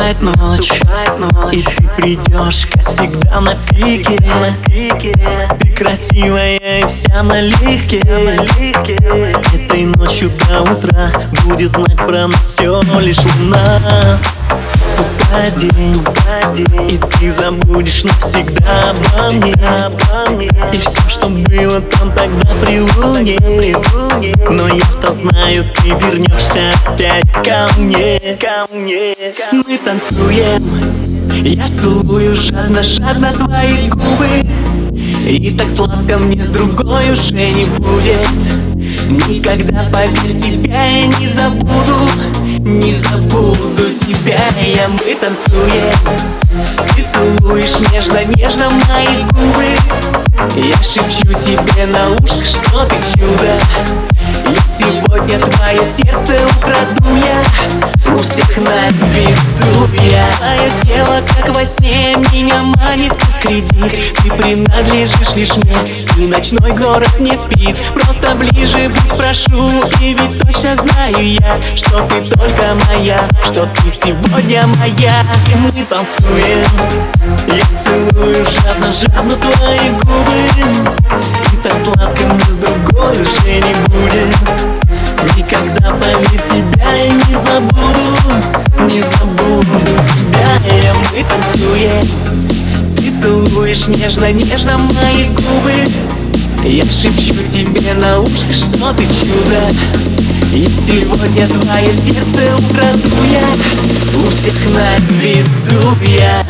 Наступает ночь, и ты придешь, как всегда, на пике. Ты красивая и вся налегке Этой ночью до утра будет знать про нас все лишь луна день, и ты забудешь навсегда обо мне. И все, что было там тогда при луне. Но я-то знаю, ты вернешься опять ко мне. Мы танцуем, я целую жадно-жадно твои губы. И так сладко мне с другой уже не будет. Никогда, поверь, тебя я не забуду. Не забуду тебя, мы танцуем Ты целуешь нежно-нежно мои губы. Я шепчу тебе на ушко, что ты чудо. И сегодня твое сердце украду я Твое тело, как во сне, меня манит как кредит. Ты принадлежишь лишь мне, и ночной город не спит. Просто ближе будь, прошу, и ведь точно знаю я Что ты только моя, что ты сегодня моя. И мы танцуем, я целую жадно-жадно твои губы. И так сладко мне с другой уже не будет тебя, я мы танцуем Ты целуешь нежно-нежно мои губы. Я шепчу тебе на ушко, что ты чудо. И сегодня твое сердце украду я У всех на виду я